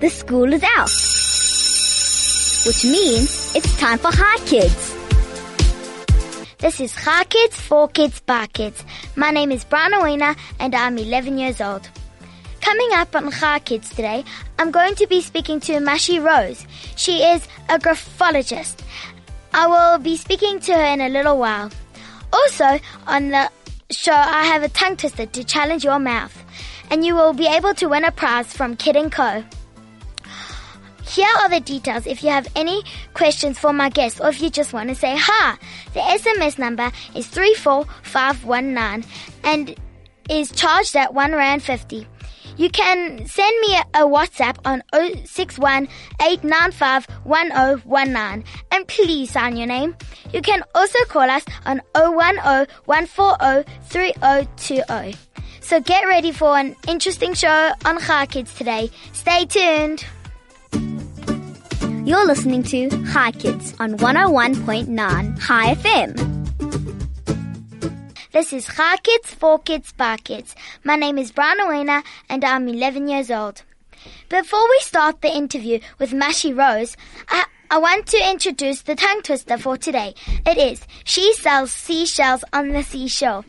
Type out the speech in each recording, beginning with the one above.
the school is out. Which means it's time for Chai Kids. This is Chai Kids, for Kids, by Kids. My name is Brian Owena and I'm 11 years old. Coming up on Chai Kids today, I'm going to be speaking to Mashi Rose. She is a graphologist. I will be speaking to her in a little while. Also, on the show, I have a tongue twister to challenge your mouth, and you will be able to win a prize from Kid & Co. Here are the details if you have any questions for my guests or if you just want to say hi. The SMS number is 34519 and is charged at 1 Rand 50. You can send me a, WhatsApp on 061 and please sign your name. You can also call us on 010 So get ready for an interesting show on Chai Kids today. Stay tuned. You're listening to Chai Kids on 101.9 Chai FM. This is Chai Kids, for Kids, by Kids. My name is Brian Owena and I'm 11 years old. Before we start the interview with Mashi Rose, I, I want to introduce the tongue twister for today. It is, she sells seashells on the seashore.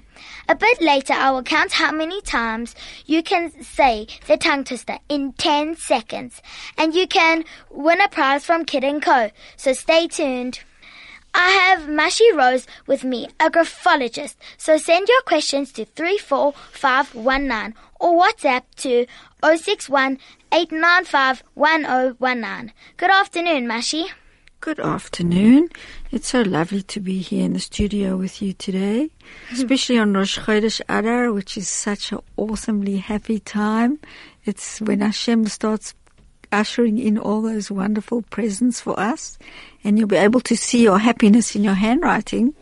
A bit later, I will count how many times you can say the tongue twister in 10 seconds. And you can win a prize from Kid & Co. So stay tuned. I have Mashi Rose with me, a graphologist. So send your questions to 34519 or WhatsApp to 061 Good afternoon, Mashi. Good afternoon. It's so lovely to be here in the studio with you today, especially on Rosh Chodesh Adar, which is such an awesomely happy time. It's when Hashem starts ushering in all those wonderful presents for us, and you'll be able to see your happiness in your handwriting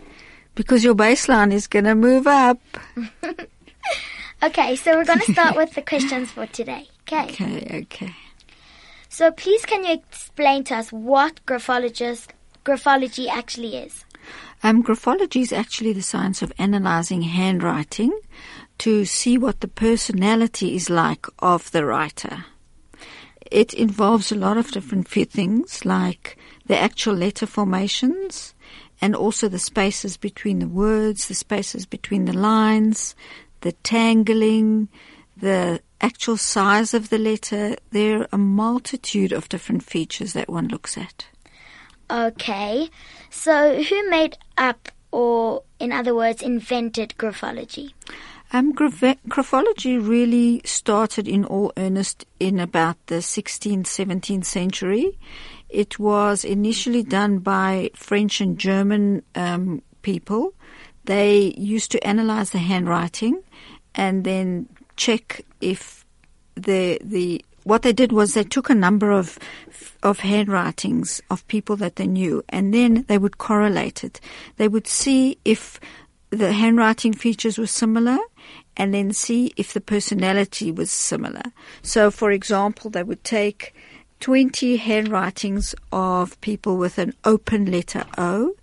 because your baseline is going to move up. okay, so we're going to start with the questions for today. Okay. Okay, okay. So please can you explain to us what graphologist, graphology actually is? Um, graphology is actually the science of analyzing handwriting to see what the personality is like of the writer. It involves a lot of different things like the actual letter formations and also the spaces between the words, the spaces between the lines, the tangling, the actual size of the letter, there are a multitude of different features that one looks at. Okay, so who made up, or in other words, invented graphology? Um, graphology really started in all earnest in about the 16th, 17th century. It was initially done by French and German um, people. They used to analyze the handwriting and then check if the the what they did was they took a number of of handwritings of people that they knew, and then they would correlate it. They would see if the handwriting features were similar, and then see if the personality was similar. So, for example, they would take 20 handwritings of people with an open letter O,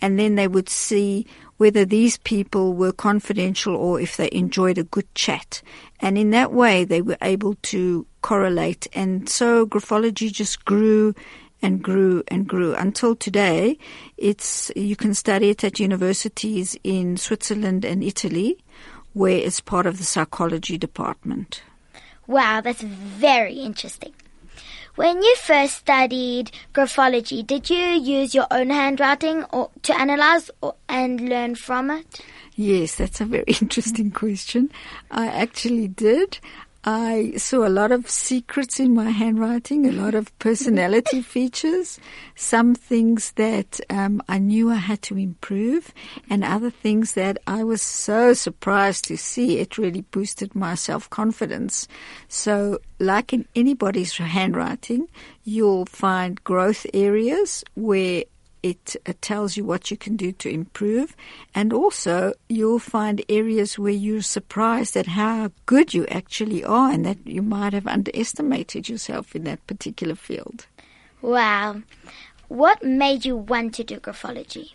and then they would see whether these people were confidential or if they enjoyed a good chat. And in that way, they were able to correlate. And so graphology just grew and grew and grew until today. It's, you can study it at universities in Switzerland and Italy, where it's part of the psychology department. Wow, that's very interesting. When you first studied graphology, did you use your own handwriting or, to analyze or, and learn from it? Yes, that's a very interesting question. I actually did. I saw a lot of secrets in my handwriting, a lot of personality features, some things that um, I knew I had to improve, and other things that I was so surprised to see. It really boosted my self confidence. So, like in anybody's handwriting, you'll find growth areas where it, it, tells you what you can do to improve. And also, you'll find areas where you're surprised at how good you actually are and that you might have underestimated yourself in that particular field. Wow. What made you want to do graphology?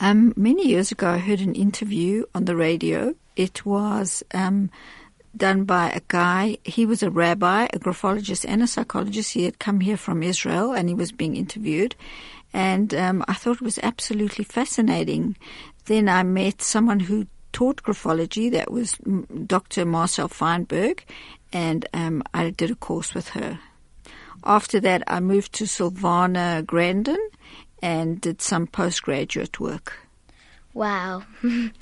Um, many years ago, I heard an interview on the radio. It was um, done by a guy. He was a rabbi, a graphologist, and a psychologist. He had come here from Israel, and he was being interviewed. And um, I thought it was absolutely fascinating. Then I met someone who taught graphology. That was Dr. Marcel Feinberg, and um, I did a course with her. After that, I moved to Sylvana Grandin and did some postgraduate work. Wow. um,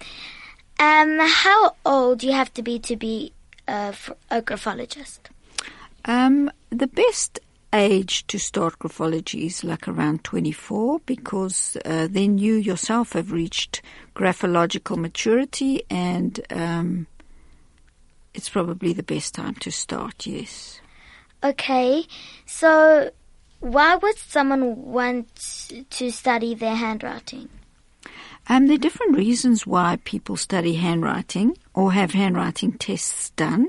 how old do you have to be to be a, a graphologist? Um, the best age to start graphology is like around 24 because uh, then you yourself have reached graphological maturity and um, it's probably the best time to start, yes. Okay, so why would someone want to study their handwriting? Um, there are different reasons why people study handwriting or have handwriting tests done.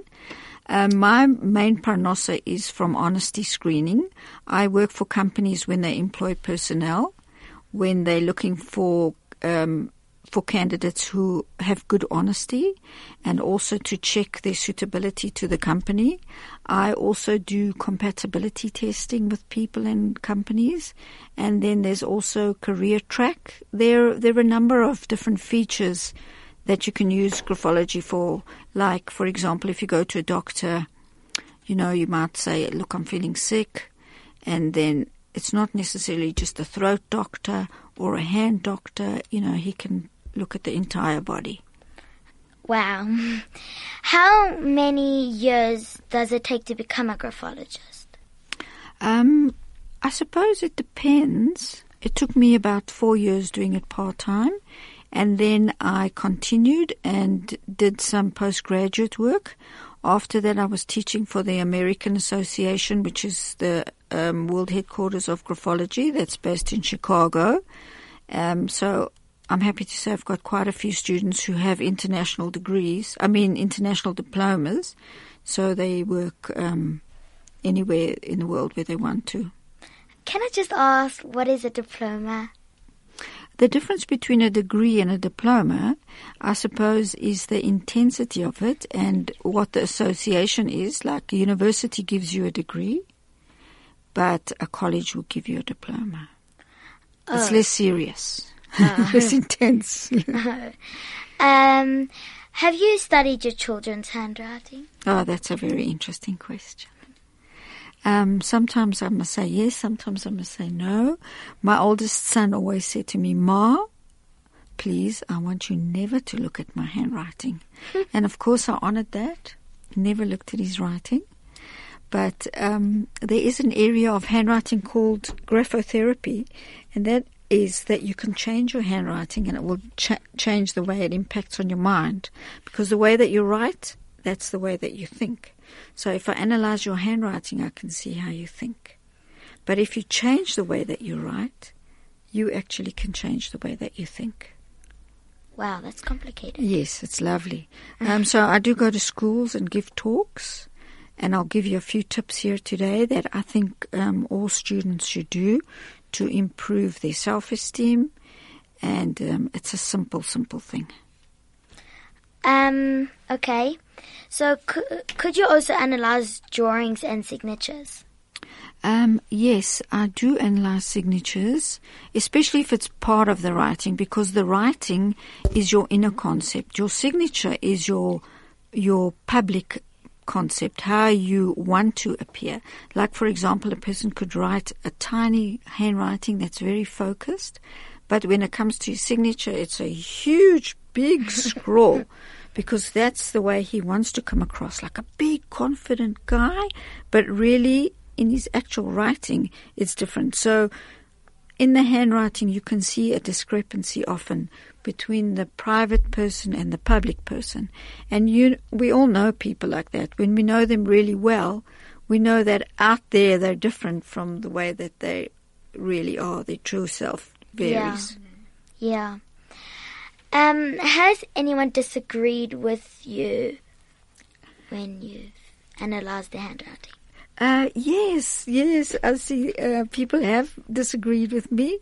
Um, my main parnosa is from honesty screening. I work for companies when they employ personnel, when they're looking for um, for candidates who have good honesty and also to check their suitability to the company. I also do compatibility testing with people and companies. And then there's also career track. There, there are a number of different features that you can use graphology for. Like, for example, if you go to a doctor, you know, you might say, look, I'm feeling sick. And then it's not necessarily just a throat doctor or a hand doctor. You know, he can look at the entire body. Wow. How many years does it take to become a graphologist? Um, I suppose it depends. It took me about four years doing it part time, and then I continued and did some postgraduate work. After that, I was teaching for the American Association, which is the um, world headquarters of graphology that's based in Chicago. Um, so I'm happy to say I've got quite a few students who have international degrees, I mean, international diplomas, so they work um, anywhere in the world where they want to. Can I just ask, what is a diploma? The difference between a degree and a diploma, I suppose, is the intensity of it and what the association is. Like a university gives you a degree, but a college will give you a diploma. Oh. It's less serious. Uh, it's intense. um, have you studied your children's handwriting? Oh, that's a very interesting question. Um, sometimes I must say yes, sometimes I must say no. My oldest son always said to me, Ma, please, I want you never to look at my handwriting. and of course, I honored that. Never looked at his writing. But um, there is an area of handwriting called graphotherapy, and that is that you can change your handwriting and it will ch- change the way it impacts on your mind. Because the way that you write, that's the way that you think. So if I analyze your handwriting, I can see how you think. But if you change the way that you write, you actually can change the way that you think. Wow, that's complicated. Yes, it's lovely. Um, so I do go to schools and give talks, and I'll give you a few tips here today that I think um, all students should do to improve their self esteem, and um, it's a simple, simple thing. Um, okay. So, c- could you also analyze drawings and signatures? Um, yes, I do analyze signatures, especially if it's part of the writing, because the writing is your inner concept. Your signature is your your public concept, how you want to appear. Like, for example, a person could write a tiny handwriting that's very focused, but when it comes to signature, it's a huge, big scroll because that's the way he wants to come across like a big, confident guy, but really in his actual writing, it's different. So, in the handwriting, you can see a discrepancy often between the private person and the public person. And you, we all know people like that. When we know them really well, we know that out there they're different from the way that they really are. Their true self varies. Yeah. yeah. Um, has anyone disagreed with you when you've analysed the handwriting? Uh, yes, yes. I see uh, people have disagreed with me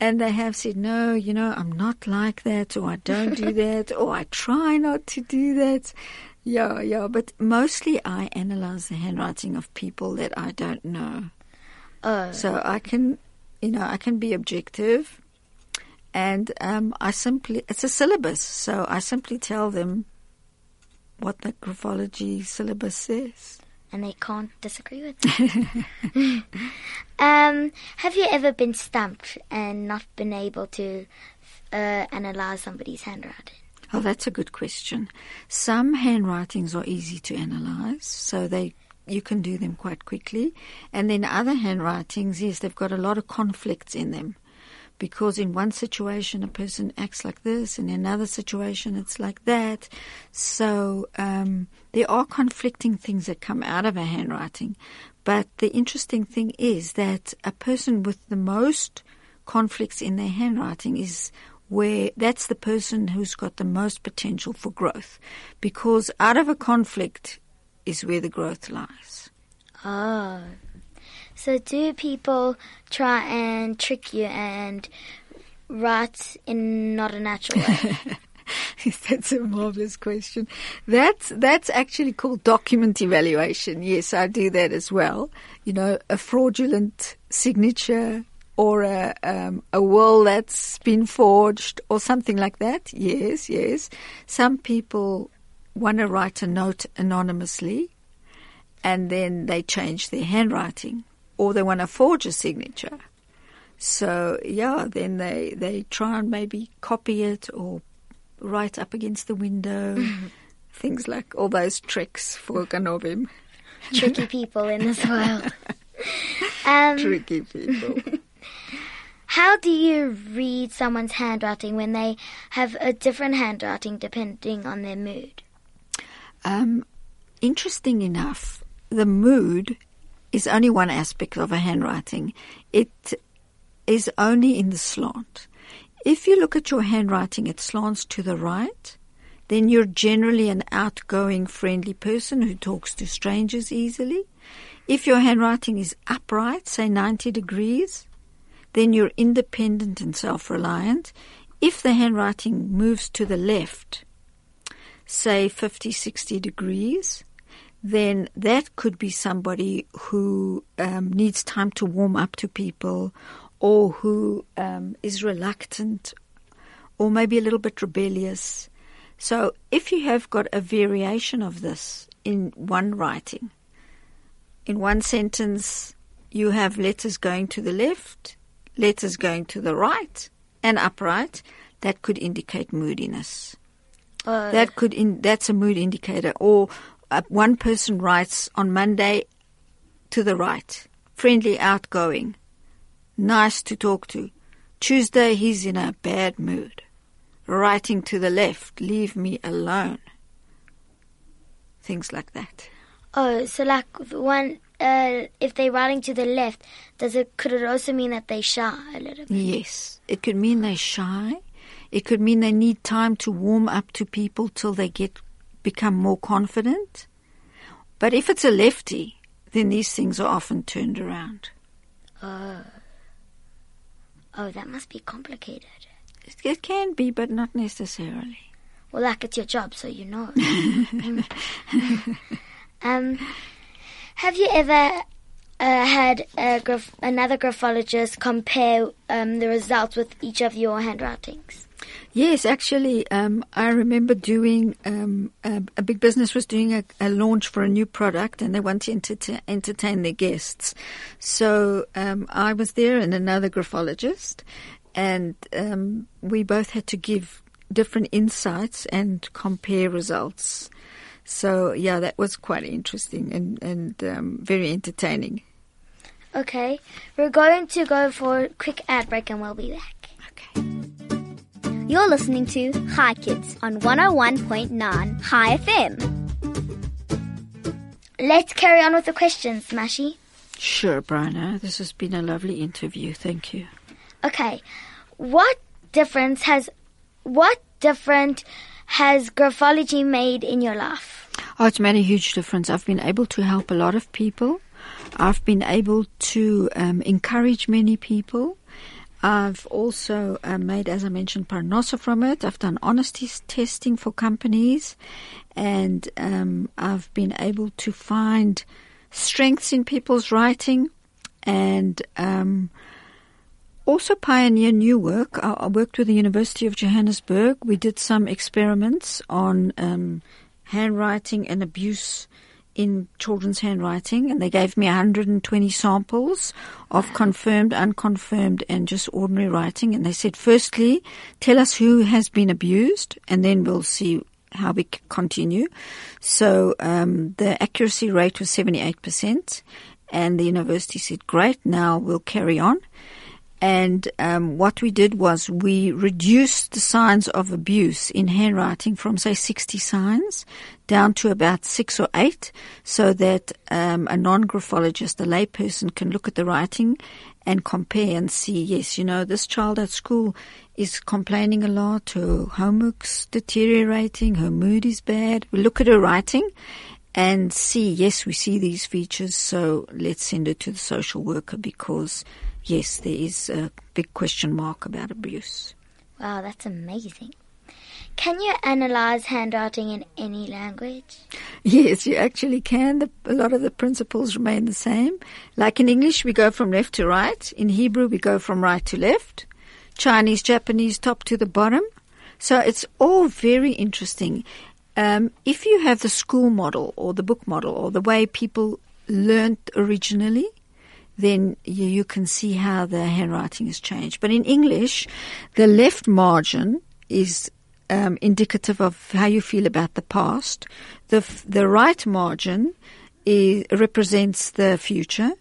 and they have said, no, you know, I'm not like that or I don't do that or I try not to do that. Yeah, yeah, but mostly I analyze the handwriting of people that I don't know. Oh. So I can, you know, I can be objective, and um, I simply it's a syllabus, so I simply tell them what the graphology syllabus says. and they can't disagree with it. um, have you ever been stumped and not been able to uh, analyze somebody's handwriting? Oh, that's a good question. Some handwritings are easy to analyze, so they you can do them quite quickly. And then other handwritings, yes, they've got a lot of conflicts in them. Because in one situation a person acts like this, in another situation it's like that. So um, there are conflicting things that come out of a handwriting. But the interesting thing is that a person with the most conflicts in their handwriting is where that's the person who's got the most potential for growth. Because out of a conflict is where the growth lies. Oh. So do people try and trick you and write in not a natural way? that's a marvelous question. That's that's actually called document evaluation. Yes, I do that as well. You know, a fraudulent signature or a um, a will that's been forged or something like that. Yes, yes. Some people want to write a note anonymously, and then they change their handwriting, or they want to forge a signature. So yeah, then they they try and maybe copy it or write up against the window. Things like all those tricks for Ganovim. Tricky people in this world. Um, Tricky people. how do you read someone's handwriting when they have a different handwriting depending on their mood? Um, interesting enough, the mood is only one aspect of a handwriting. It is only in the slant. If you look at your handwriting, it slants to the right, then you're generally an outgoing, friendly person who talks to strangers easily. If your handwriting is upright, say 90 degrees, then you're independent and self reliant. If the handwriting moves to the left, say 50, 60 degrees, then that could be somebody who um, needs time to warm up to people or who um, is reluctant or maybe a little bit rebellious. So if you have got a variation of this in one writing, in one sentence, you have letters going to the left, letters going to the right, and upright. That could indicate moodiness. Uh, That could in, that's a mood indicator. Or one person writes on Monday to the right, friendly, outgoing, nice to talk to. Tuesday he's in a bad mood. Writing to the left, leave me alone. Things like that. oh, so like one, uh, if they're writing to the left, does it could it also mean that they shy a little bit? Yes, it could mean they're shy. It could mean they need time to warm up to people till they get become more confident. But if it's a lefty, then these things are often turned around. Oh, that must be complicated. It, it can be, but not necessarily. Well, like it's your job, so you know. um, have you ever uh, had a graph- another graphologist compare um, the results with each of your handwritings? Yes, actually, um, I remember doing um, a, a big business was doing a, a launch for a new product, and they wanted to enter- entertain their guests. So um, I was there and another graphologist, and um, we both had to give different insights and compare results. So yeah, that was quite interesting and and um, very entertaining. Okay, we're going to go for a quick ad break and we'll be back. Okay. You're listening to Chai Kids on 101.9 Chai FM. Let's carry on with the questions, Smashy. Sure, Bryna. This has been a lovely interview. Thank you. Okay, what difference has what different has graphology made in your life? Oh, it's made a huge difference. I've been able to help a lot of people. I've been able to um, encourage many people. I've also uh, made, as I mentioned, parnosa from it. I've done honesty testing for companies, and um, I've been able to find strengths in people's writing, and um, also pioneer new work. I, I, worked with the University of Johannesburg. We did some experiments on um, handwriting and abuse in children's handwriting, and they gave me 120 samples of confirmed, unconfirmed, and just ordinary writing. And they said, firstly, tell us who has been abused, and then we'll see how we continue. So um, the accuracy rate was 78%, and the university said, great, now we'll carry on. And um, what we did was we reduced the signs of abuse in handwriting from, say, 60 signs down to about six or eight so that um, a non-graphologist, a layperson, can look at the writing and compare and see, yes, you know, this child at school is complaining a lot, her homework's deteriorating, her mood is bad. We look at her writing and see, yes, we see these features, so let's send it to the social worker because – yes, there is a big question mark about abuse. Wow, that's amazing. Can you analyze handwriting in any language? Yes, you actually can. The, a lot of the principles remain the same. Like in English, we go from left to right. In Hebrew, we go from right to left. Chinese, Japanese, top to the bottom. So it's all very interesting. Um, if you have the school model or the book model or the way people learnt originally, then you, you can see how the handwriting has changed. But in English, the left margin is um, indicative of how you feel about the past. The the right margin is, represents the future,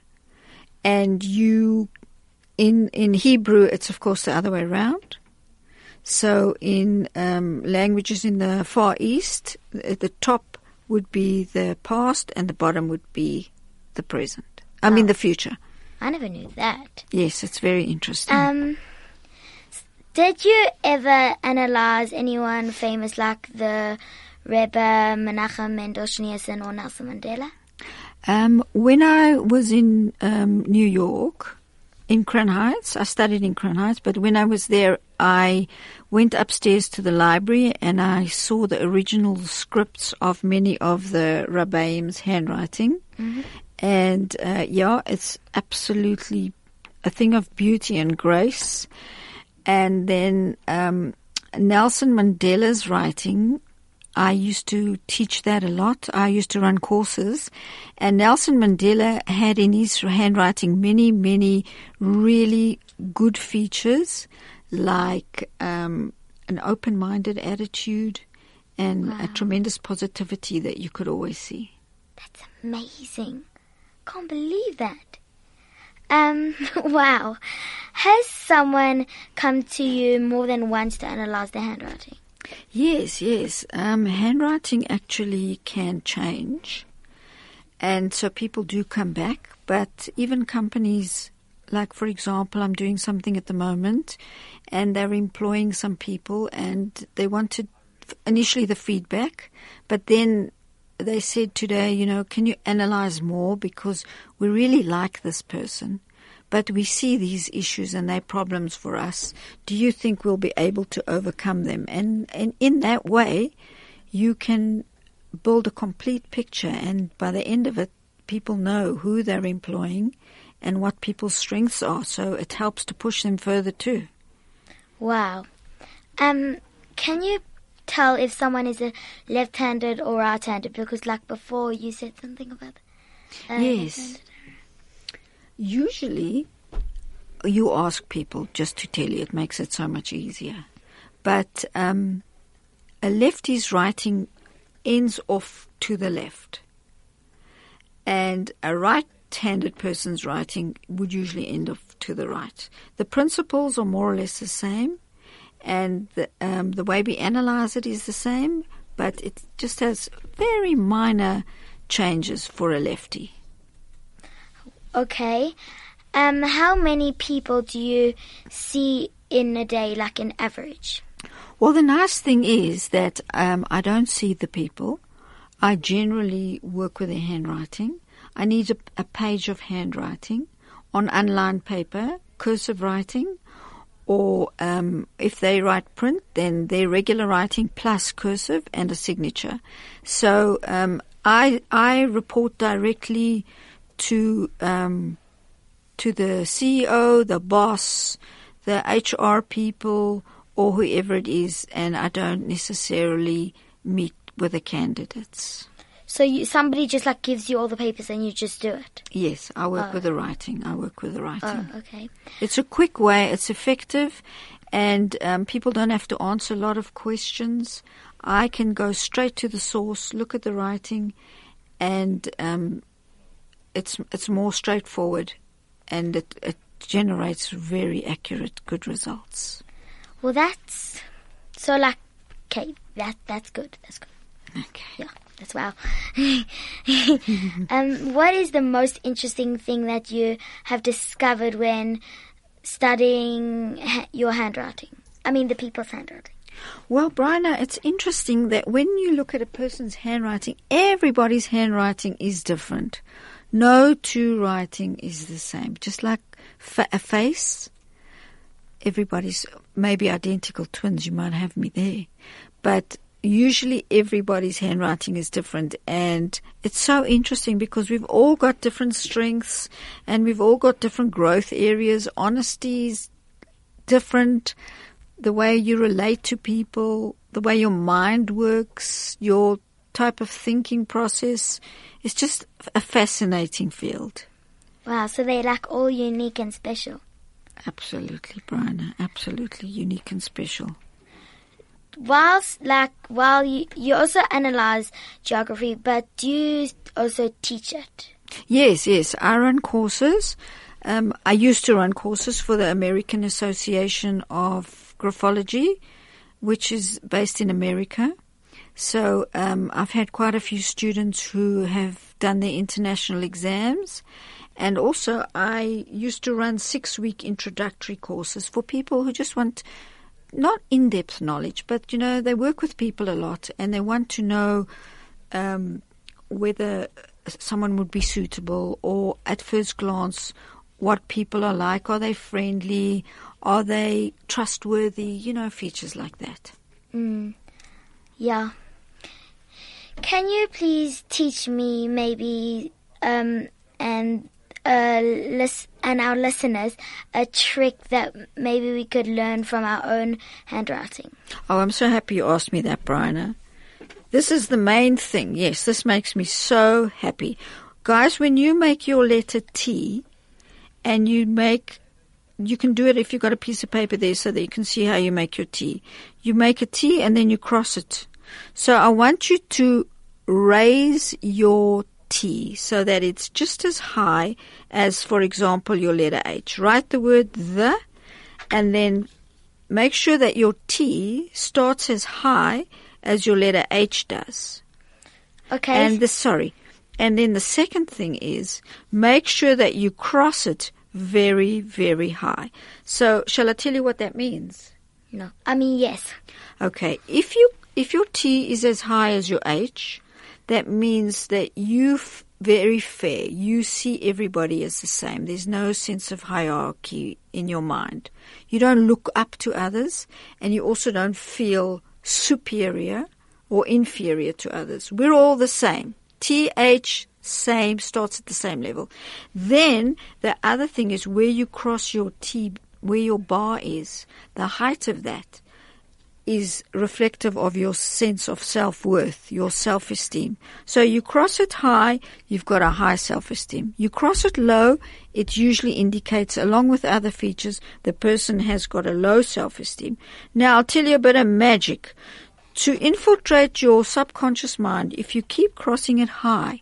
and you in in Hebrew it's of course the other way around. So in um, languages in the Far East, the top would be the past and the bottom would be the present. I mean, the future. I never knew that. Yes, it's very interesting. Um, did you ever analyze anyone famous like the Rebbe Menachem Mendel Schneerson or Nelson Mandela? Um, when I was in um, New York, in Crown Heights, I studied in Crown Heights, but when I was there, I went upstairs to the library and I saw the original scripts of many of the Rabbaim's handwriting. Mm-hmm. And uh, yeah, it's absolutely a thing of beauty and grace. And then um, Nelson Mandela's writing, I used to teach that a lot. I used to run courses. And Nelson Mandela had in his handwriting many, many really good features like um, an open minded attitude and wow. a tremendous positivity that you could always see. That's amazing. Can't believe that. Um, wow. Has someone come to you more than once to analyze their handwriting? Yes, yes. Um, handwriting actually can change. And so people do come back, but even companies, like for example, I'm doing something at the moment and they're employing some people and they wanted initially the feedback, but then they said today, you know, can you analyze more because we really like this person, but we see these issues and they're problems for us. Do you think we'll be able to overcome them? And, and in that way, you can build a complete picture and by the end of it, people know who they're employing and what people's strengths are. So it helps to push them further too. Wow. Um, can you tell if someone is a left-handed or right-handed? Because, like before, you said something about. Uh, yes. Usually, you ask people just to tell you. It makes it so much easier. But um, a lefty's writing ends off to the left, and a right-handed person's writing would usually end off to the right. The principles are more or less the same and the, um, the way we analyze it is the same, but it just has very minor changes for a lefty. Okay. Um, how many people do you see in a day, like an average? Well, the nice thing is that um, I don't see the people. I generally work with their handwriting. I need a, a page of handwriting on unlined paper, cursive writing, or um, if they write print, then their regular writing plus cursive and a signature. So um, I I report directly to um, to the CEO, the boss, the HR people, or whoever it is, and I don't necessarily meet with the candidates. So you, somebody just like gives you all the papers and you just do it. Yes, I work Oh. with the writing. I work with the writing. Oh, okay. It's a quick way. It's effective, and um, people don't have to answer a lot of questions. I can go straight to the source, look at the writing, and um, it's it's more straightforward, and it, it generates very accurate, good results. Well, that's so like okay. That that's good. That's good. Okay. Yeah, that's wow. um, what is the most interesting thing that you have discovered when studying ha- your handwriting? I mean, the people's handwriting. Well, Bryna, it's interesting that when you look at a person's handwriting, everybody's handwriting is different. No two writing is the same. Just like fa- a face, everybody's maybe identical twins. You might have me there, but usually everybody's handwriting is different, and it's so interesting because we've all got different strengths, and we've all got different growth areas. Honesty's different the way you relate to people, the way your mind works, your type of thinking process. It's just a fascinating field. Wow, so they're like all unique and special. Absolutely, Brian. Absolutely unique and special. Whilst like while you you also analyze geography, but do you also teach it? Yes, yes. I run courses. Um, I used to run courses for the American Association of Graphology, which is based in America. So um, I've had quite a few students who have done their international exams. And also, I used to run six week introductory courses for people who just want not in depth knowledge, but you know, they work with people a lot and they want to know um, whether someone would be suitable or at first glance what people are like. Are they friendly? Are they trustworthy? You know, features like that. Mm. Yeah. Can you please teach me maybe um and uh lis- and our listeners a trick that maybe we could learn from our own handwriting? Oh, I'm so happy you asked me that, Brian. This is the main thing. Yes, this makes me so happy. Guys, when you make your letter T and you make, you can do it if you've got a piece of paper there so that you can see how you make your T. You make a T and then you cross it. So I want you to raise your T so that it's just as high as, for example, your letter H. Write the word the and then make sure that your T starts as high as your letter H does. Okay. And the sorry. And then the second thing is make sure that you cross it very, very high. So shall I tell you what that means? no. I mean yes. Okay. If you if your T is as high as your H, that means that you f- very fair. You see everybody as the same. There's no sense of hierarchy in your mind. You don't look up to others, and you also don't feel superior or inferior to others. We're all the same. TH same starts at the same level. Then the other thing is where you cross your T, where your bar is, the height of that is reflective of your sense of self-worth, your self-esteem. So you cross it high, you've got a high self-esteem. You cross it low, it usually indicates, along with other features, the person has got a low self-esteem. Now I'll tell you a bit of magic. To infiltrate your subconscious mind, if you keep crossing it high,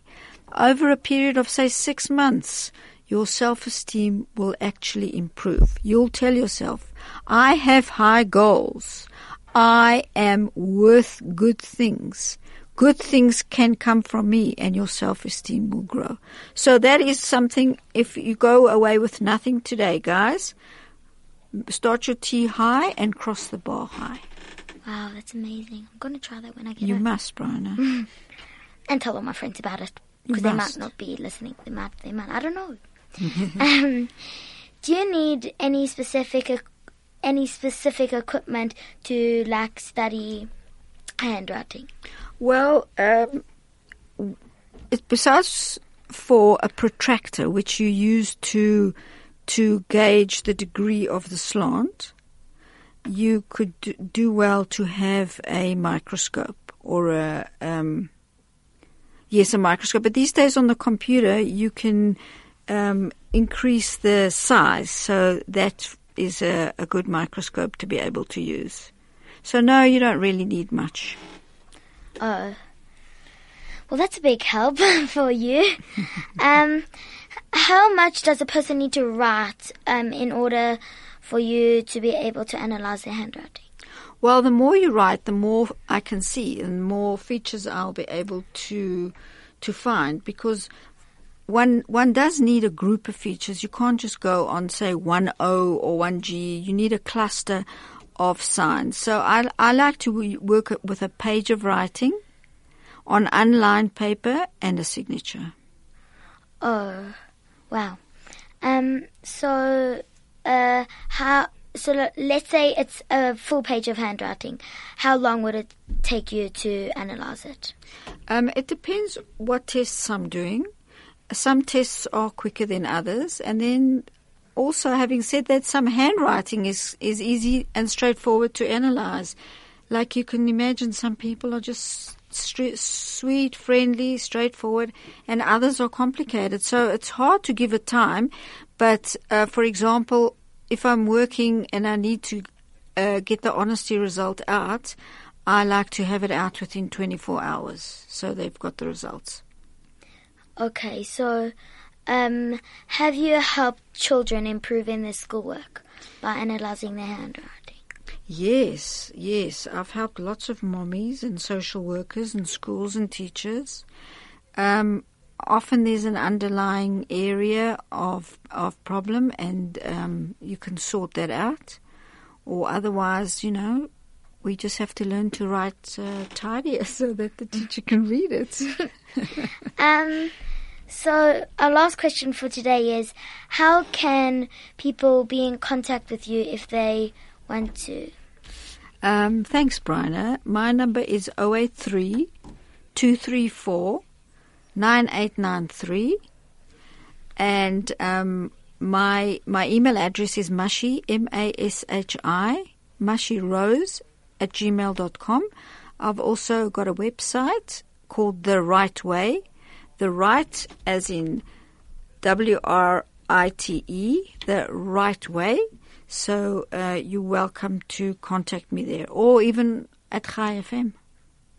over a period of say six months, your self-esteem will actually improve. You'll tell yourself, I have high goals. I am worth good things. Good things can come from me and your self-esteem will grow. So that is something, if you go away with nothing today, guys, start your T high and cross the bar high. Wow, that's amazing. I'm gonna try that when I get You home. must, Brian. and tell all my friends about it because they might not be listening. They might. They might. I don't know. um, do you need any specific any specific equipment to like study handwriting? Well, um, besides for a protractor, which you use to to gauge the degree of the slant, you could do well to have a microscope or a um, yes, a microscope. But these days on the computer, you can um, increase the size, so that is a, a good microscope to be able to use. So no, you don't really need much. Oh. Well, that's a big help for you. um, how much does a person need to write um, in order for you to be able to analyze their handwriting? Well, the more you write, the more I can see, and more features I'll be able to to find because one one does need a group of features. You can't just go on say one O or one G. You need a cluster of signs. So I I like to work with a page of writing on unlined paper and a signature. Oh, wow. Um. So, uh, how? So let's say it's a full page of handwriting. How long would it take you to analyze it? Um, it depends what tests I'm doing. Some tests are quicker than others, and then also having said that, some handwriting is is easy and straightforward to analyze. Like you can imagine, some people are just sweet, friendly, straightforward, and others are complicated. So it's hard to give a time. But uh, for example, if I'm working and I need to uh, get the honesty result out, I like to have it out within 24 hours so they've got the results. Okay, so um, have you helped children improve in their schoolwork by analyzing their handwriting? Yes, yes. I've helped lots of mommies and social workers and schools and teachers. Um, often there's an underlying area of of problem, and um, you can sort that out. Or otherwise, you know, we just have to learn to write uh, tidier so that the teacher can read it. um, so our last question for today is: How can people be in contact with you if they want to? Um, thanks, Bryna. My number is 083 234 9893. And um, my my email address is mashi, M A S H I, mashi rose at gmail.com. I've also got a website called The Write Way. The Write, as in W R I T E, The Write Way. So uh, you're welcome to contact me there or even at Chai FM.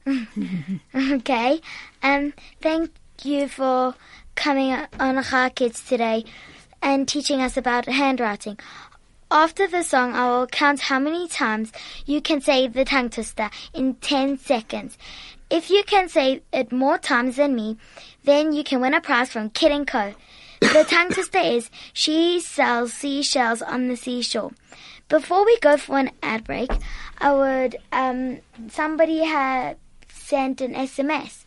okay. Um, thank you for coming on Chai Kids today and teaching us about handwriting. After the song, I will count how many times you can say the tongue twister in 10 seconds. If you can say it more times than me, then you can win a prize from Kid & Co. The tongue twister is she sells seashells on the seashore. Before we go for an ad break, I would um, somebody had sent an SMS.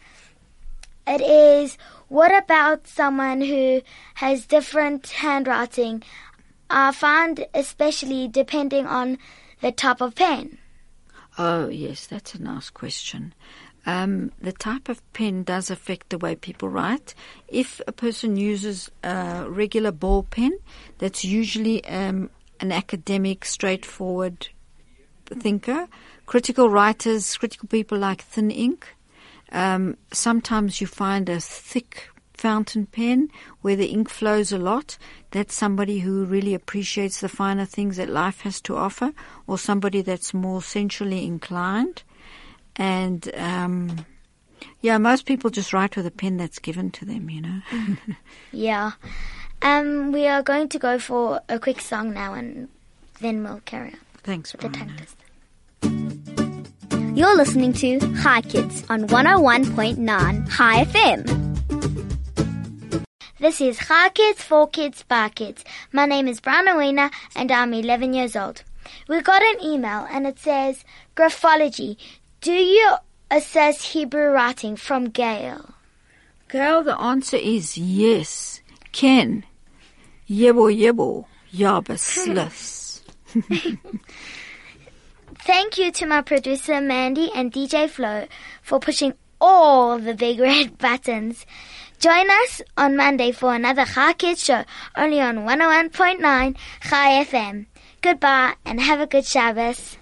It is what about someone who has different handwriting? I find especially depending on the type of pen. Oh yes, that's a nice question. Um, the type of pen does affect the way people write. If a person uses a regular ball pen, that's usually um, an academic, straightforward thinker. Critical writers, critical people like thin ink. Um, sometimes you find a thick fountain pen where the ink flows a lot. That's somebody who really appreciates the finer things that life has to offer, or somebody that's more sensually inclined. And um, yeah, most people just write with a pen that's given to them, you know. yeah. Um, we are going to go for a quick song now, and then we'll carry on. Thanks, the test. You're listening to Chai Kids on 101.9 Chai FM. This is Chai Kids for Kids by Kids. My name is Brian Owena and I'm 11 years old. We got an email and it says, Graphology, do you assess Hebrew writing from Gail? Gail, the answer is yes. Ken. Yebo yebo. Yabaslis. Thank you to my producer Mandy and DJ Flo for pushing all the big red buttons. Join us on Monday for another Chai Kids show, only on 101.9 Chai FM. Goodbye and have a good Shabbos.